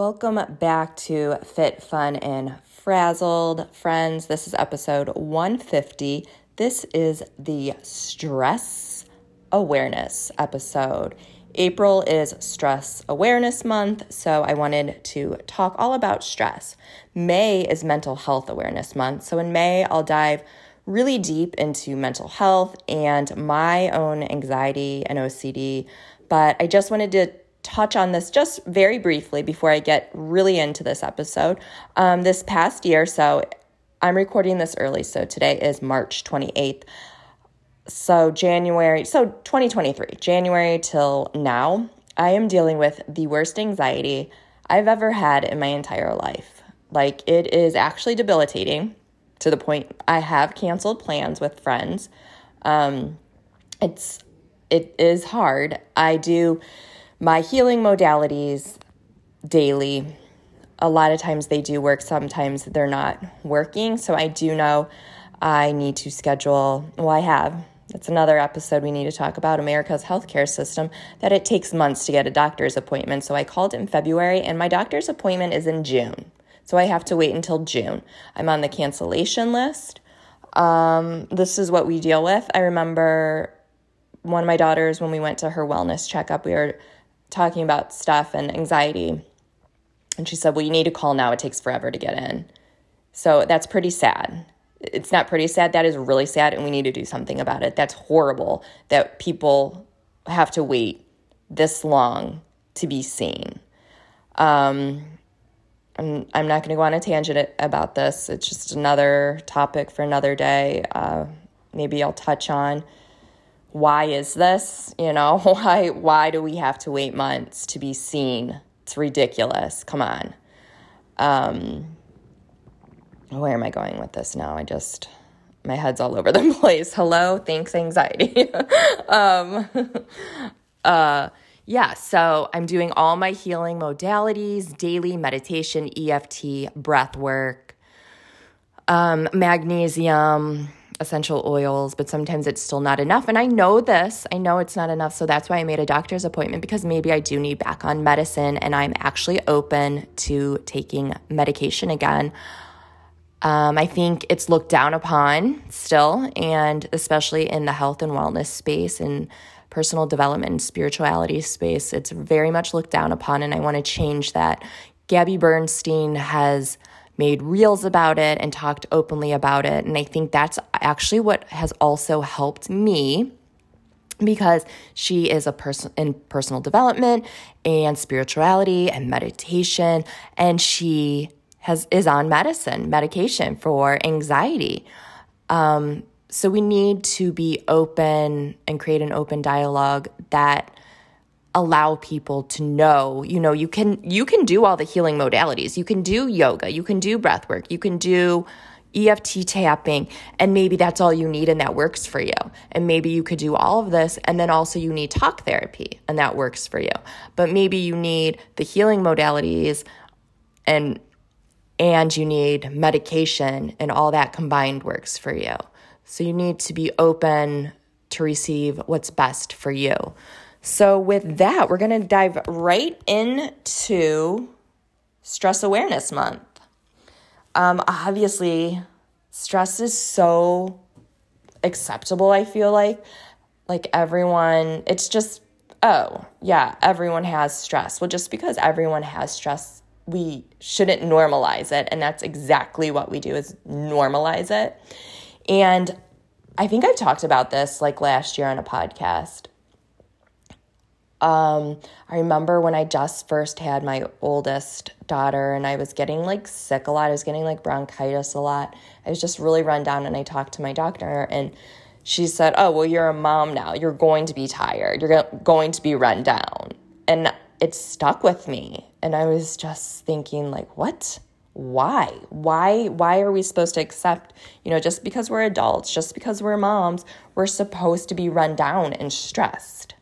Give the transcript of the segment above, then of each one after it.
Welcome back to Fit, Fun, and Frazzled. Friends, this is episode 150. This is the stress awareness episode. April is Stress Awareness Month, so I wanted to talk all about stress. May is Mental Health Awareness Month, so in May, I'll dive really deep into mental health and my own anxiety and OCD. But I just wanted to touch on this just very briefly before I get really into this episode. Um, this past year, so I'm recording this early, so today is March 28th. So, January, so 2023, January till now, I am dealing with the worst anxiety I've ever had in my entire life. Like, it is actually debilitating to the point I have canceled plans with friends. Um, it's, it is hard. I do my healing modalities daily. A lot of times they do work, sometimes they're not working. So I do know I need to schedule, well, I have. That's another episode we need to talk about America's healthcare system that it takes months to get a doctor's appointment. So I called in February and my doctor's appointment is in June. So I have to wait until June. I'm on the cancellation list. Um, this is what we deal with. I remember one of my daughters, when we went to her wellness checkup, we were talking about stuff and anxiety. And she said, Well, you need to call now. It takes forever to get in. So that's pretty sad. It's not pretty sad. That is really sad. And we need to do something about it. That's horrible that people have to wait this long to be seen. Um, I'm, I'm not going to go on a tangent about this. It's just another topic for another day. Uh, maybe I'll touch on why is this? You know, why why do we have to wait months to be seen? It's ridiculous. Come on. Um where am I going with this now? I just my head's all over the place. Hello, thanks anxiety. um uh yeah, so I'm doing all my healing modalities, daily meditation, EFT, breath work, um, magnesium, essential oils, but sometimes it's still not enough. And I know this, I know it's not enough. So that's why I made a doctor's appointment because maybe I do need back on medicine and I'm actually open to taking medication again. Um, I think it's looked down upon still, and especially in the health and wellness space and personal development and spirituality space, it's very much looked down upon. And I want to change that. Gabby Bernstein has made reels about it and talked openly about it. And I think that's actually what has also helped me because she is a person in personal development and spirituality and meditation and she has is on medicine medication for anxiety um, so we need to be open and create an open dialogue that allow people to know you know you can you can do all the healing modalities. You can do yoga you can do breath work you can do EFT tapping and maybe that's all you need and that works for you. And maybe you could do all of this and then also you need talk therapy and that works for you. But maybe you need the healing modalities and and you need medication and all that combined works for you. So you need to be open to receive what's best for you so, with that, we're going to dive right into Stress Awareness Month. Um, obviously, stress is so acceptable, I feel like. Like, everyone, it's just, oh, yeah, everyone has stress. Well, just because everyone has stress, we shouldn't normalize it. And that's exactly what we do is normalize it. And I think I've talked about this like last year on a podcast Um, I remember when I just first had my oldest daughter and I was getting like sick a lot. I was getting like bronchitis a lot. I was just really run down and I talked to my doctor and she said, Oh, well, you're a mom now. You're going to be tired. You're going to be run down. And it stuck with me. And I was just thinking, like, what? Why? Why why are we supposed to accept, you know, just because we're adults, just because we're moms, we're supposed to be run down and stressed?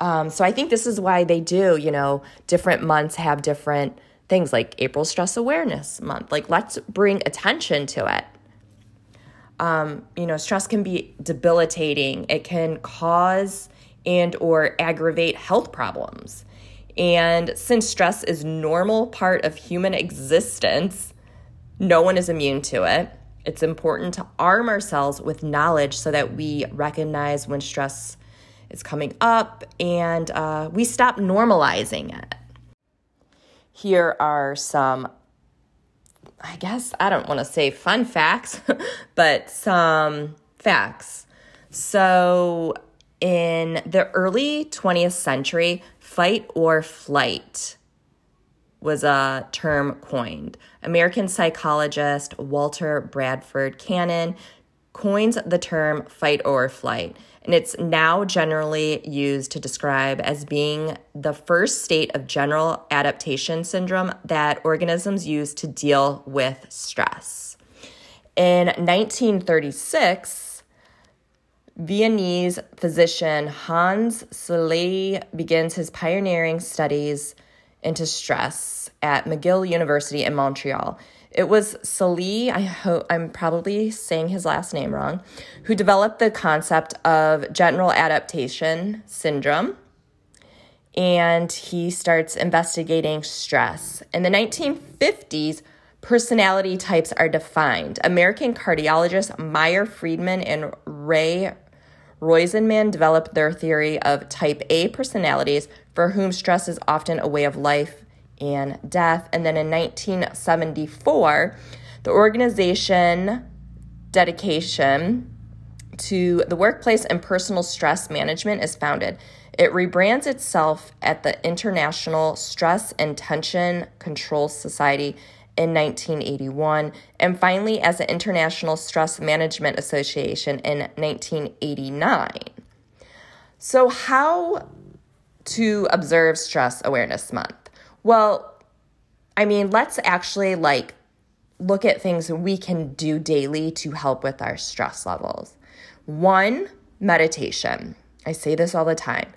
Um, so I think this is why they do, you know, different months have different things like April Stress Awareness Month. Like, let's bring attention to it. Um, you know, stress can be debilitating. It can cause and or aggravate health problems. And since stress is normal part of human existence, no one is immune to it. It's important to arm ourselves with knowledge so that we recognize when stress is coming up and uh, we stop normalizing it. Here are some, I guess, I don't want to say fun facts, but some facts. So, in the early 20th century, fight or flight was a term coined. American psychologist Walter Bradford Cannon coins the term fight or flight and it's now generally used to describe as being the first state of general adaptation syndrome that organisms use to deal with stress. In 1936, Viennese physician Hans Selye begins his pioneering studies into stress at McGill University in Montreal. It was Selye, I hope I'm probably saying his last name wrong, who developed the concept of general adaptation syndrome. And he starts investigating stress. In the 1950s, personality types are defined. American cardiologists Meyer Friedman and Ray Rosenman developed their theory of type A personalities for whom stress is often a way of life and death. And then in 1974, the organization dedication to the workplace and personal stress management is founded. It rebrands itself at the International Stress and Tension Control Society in 1981, and finally as the International Stress Management Association in 1989. So, how to observe Stress Awareness Month? Well, I mean, let's actually like look at things we can do daily to help with our stress levels. One, meditation. I say this all the time.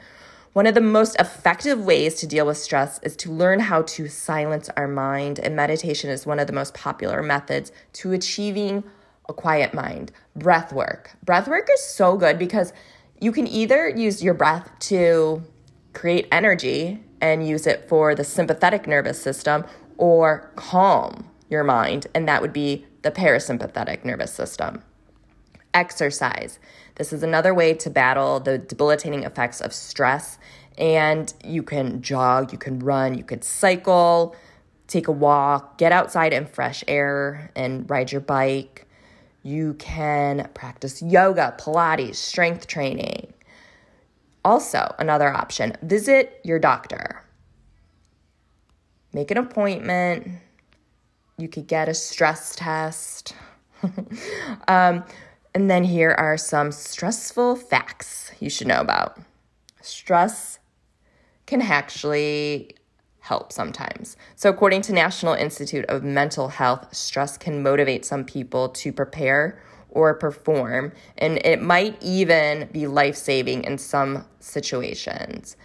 One of the most effective ways to deal with stress is to learn how to silence our mind, and meditation is one of the most popular methods to achieving a quiet mind. Breath work. Breath work is so good because you can either use your breath to create energy and use it for the sympathetic nervous system or calm your mind, and that would be the parasympathetic nervous system. Exercise. This is another way to battle the debilitating effects of stress. And you can jog, you can run, you could cycle, take a walk, get outside in fresh air and ride your bike. You can practice yoga, Pilates, strength training. Also, another option visit your doctor. Make an appointment. You could get a stress test. um, and then here are some stressful facts you should know about. Stress can actually help sometimes. So, according to National Institute of Mental Health, stress can motivate some people to prepare or perform, and it might even be life saving in some situations.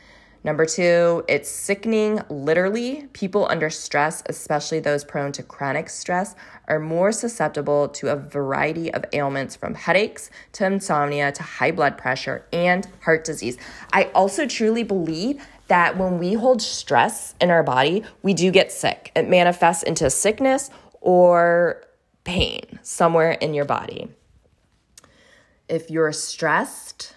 Number two, it's sickening. Literally, people under stress, especially those prone to chronic stress, are more susceptible to a variety of ailments from headaches to insomnia to high blood pressure and heart disease. I also truly believe that when we hold stress in our body, we do get sick. It manifests into sickness or pain somewhere in your body. If you're stressed,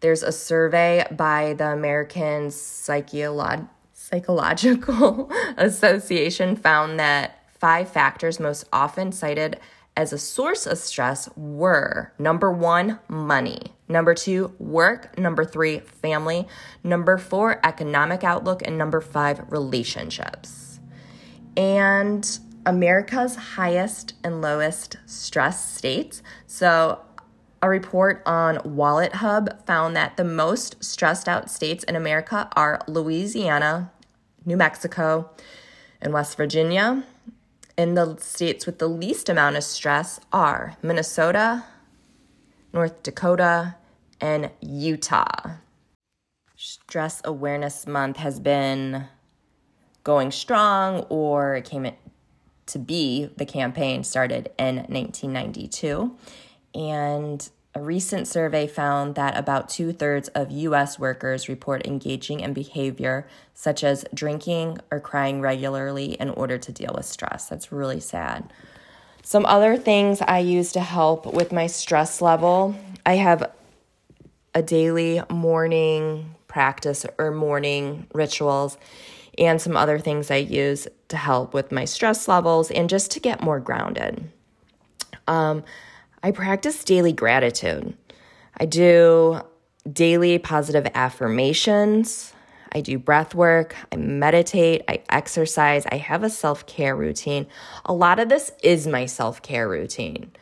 there's a survey by the American Psycholo- Psychological Association found that five factors most often cited as a source of stress were number one, money, number two, work, number three, family, number four, economic outlook, and number five, relationships. And America's highest and lowest stress states. So, a report on Wallet Hub found that the most stressed out states in America are Louisiana, New Mexico, and West Virginia. And the states with the least amount of stress are Minnesota, North Dakota, and Utah. Stress Awareness Month has been going strong, or it came to be. The campaign started in 1992. And a recent survey found that about two thirds of US workers report engaging in behavior such as drinking or crying regularly in order to deal with stress. That's really sad. Some other things I use to help with my stress level I have a daily morning practice or morning rituals, and some other things I use to help with my stress levels and just to get more grounded. Um, I practice daily gratitude. I do daily positive affirmations. I do breath work. I meditate. I exercise. I have a self care routine. A lot of this is my self care routine.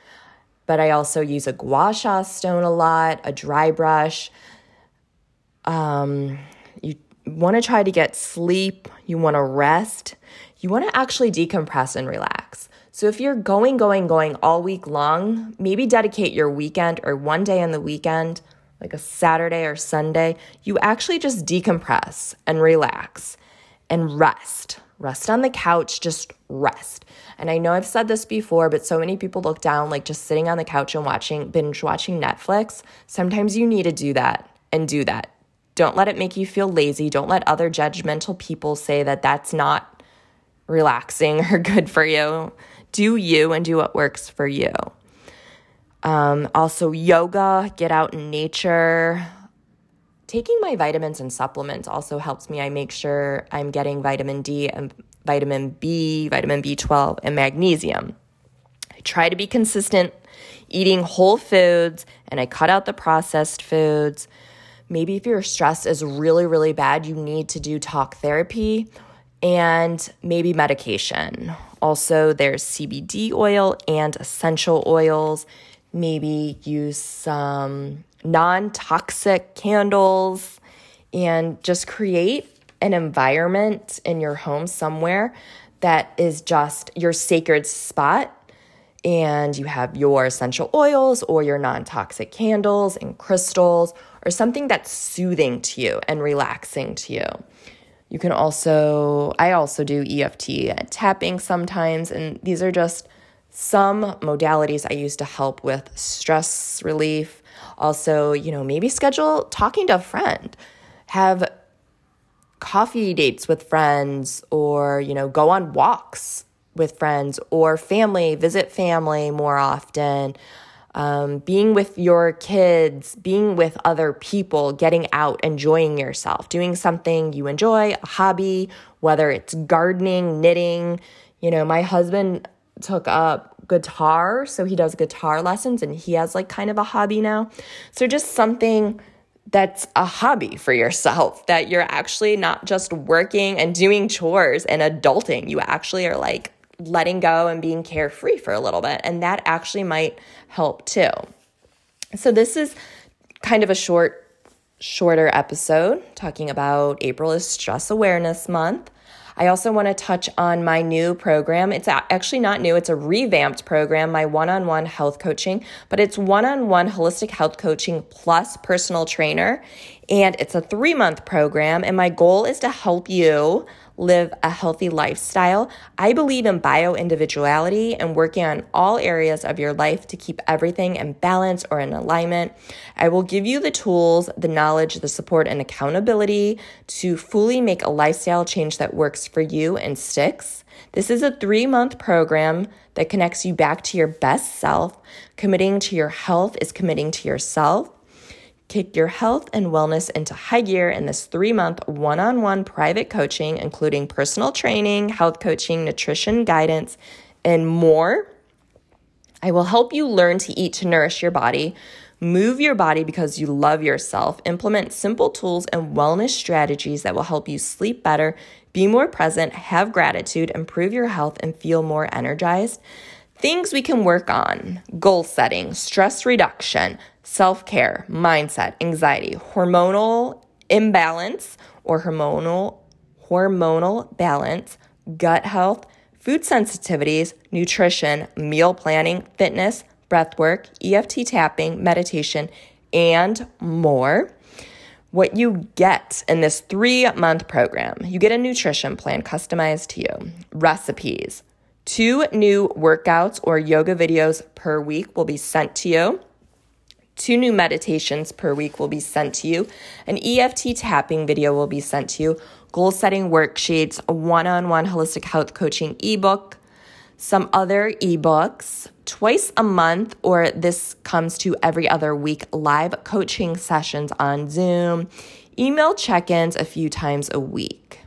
But I also use a gua sha stone a lot, a dry brush. Um, you want to try to get sleep. You want to rest. You want to actually decompress and relax. So if you're going, going, going all week long, maybe dedicate your weekend or one day on the weekend, like a Saturday or Sunday. You actually just decompress and relax and rest. Rest on the couch, just rest. And I know I've said this before, but so many people look down like just sitting on the couch and watching, binge watching Netflix. Sometimes you need to do that and do that. Don't let it make you feel lazy. Don't let other judgmental people say that that's not relaxing or good for you do you and do what works for you. Um, also, yoga, get out in nature. Taking my vitamins and supplements also helps me. I make sure I'm getting vitamin D and vitamin B, vitamin B12, and magnesium. I try to be consistent eating whole foods and I cut out the processed foods. Maybe if your stress is really, really bad, you need to do talk therapy and maybe medication. Also, there's CBD oil and essential oils. Maybe use some non toxic candles and just create an environment in your home somewhere that is just your sacred spot. And you have your essential oils or your non toxic candles and crystals or something that's soothing to you and relaxing to you. You can also, I also do EFT tapping sometimes, and these are just some modalities I use to help with stress relief. Also, you know, maybe schedule talking to a friend, have coffee dates with friends, or, you know, go on walks with friends or family, visit family more often um, being with your kids, being with other people, getting out, enjoying yourself, doing something you enjoy, a hobby, whether it's gardening, knitting. You know, my husband took up guitar, so he does guitar lessons and he has like kind of a hobby now. So just something that's a hobby for yourself that you're actually not just working and doing chores and adulting. You actually are like letting go and being carefree for a little bit. And that actually might help too. So, this is kind of a short, shorter episode talking about April is Stress Awareness Month. I also want to touch on my new program. It's actually not new, it's a revamped program, my one on one health coaching, but it's one on one holistic health coaching plus personal trainer. And it's a three month program. And my goal is to help you live a healthy lifestyle. I believe in bio individuality and working on all areas of your life to keep everything in balance or in alignment. I will give you the tools, the knowledge, the support, and accountability to fully make a lifestyle change that works for you and sticks. This is a three month program that connects you back to your best self. Committing to your health is committing to yourself. Kick your health and wellness into high gear in this three month one on one private coaching, including personal training, health coaching, nutrition guidance, and more. I will help you learn to eat to nourish your body, move your body because you love yourself, implement simple tools and wellness strategies that will help you sleep better, be more present, have gratitude, improve your health, and feel more energized. Things we can work on goal setting, stress reduction, self care, mindset, anxiety, hormonal imbalance or hormonal hormonal balance, gut health, food sensitivities, nutrition, meal planning, fitness, breath work, EFT tapping, meditation, and more. What you get in this three month program, you get a nutrition plan customized to you, recipes, two new workouts or yoga videos per week will be sent to you. Two new meditations per week will be sent to you. An EFT tapping video will be sent to you goal setting worksheets, a one on one holistic health coaching ebook, some other ebooks twice a month, or this comes to every other week, live coaching sessions on Zoom, email check ins a few times a week.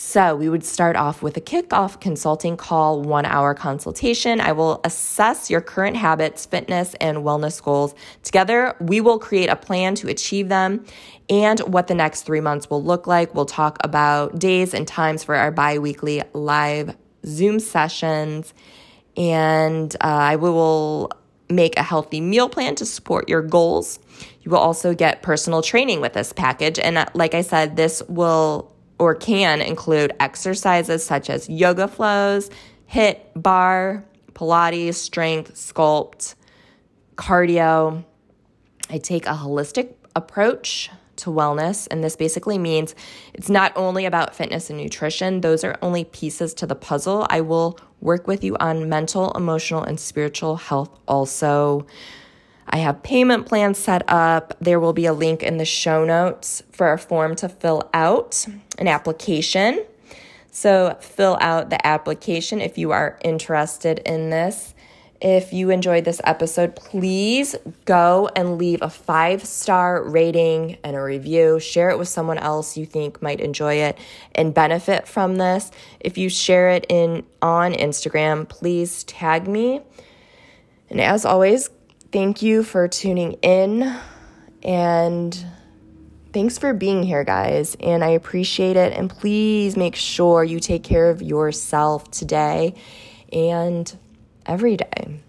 So, we would start off with a kickoff consulting call, one hour consultation. I will assess your current habits, fitness, and wellness goals. Together, we will create a plan to achieve them and what the next three months will look like. We'll talk about days and times for our bi weekly live Zoom sessions. And uh, I will make a healthy meal plan to support your goals. You will also get personal training with this package. And uh, like I said, this will or can include exercises such as yoga flows, HIIT, barre, Pilates, strength, sculpt, cardio. I take a holistic approach to wellness, and this basically means it's not only about fitness and nutrition, those are only pieces to the puzzle. I will work with you on mental, emotional, and spiritual health also. I have payment plans set up. There will be a link in the show notes for a form to fill out an application. So, fill out the application if you are interested in this. If you enjoyed this episode, please go and leave a five star rating and a review. Share it with someone else you think might enjoy it and benefit from this. If you share it in on Instagram, please tag me. And as always, Thank you for tuning in and thanks for being here, guys. And I appreciate it. And please make sure you take care of yourself today and every day.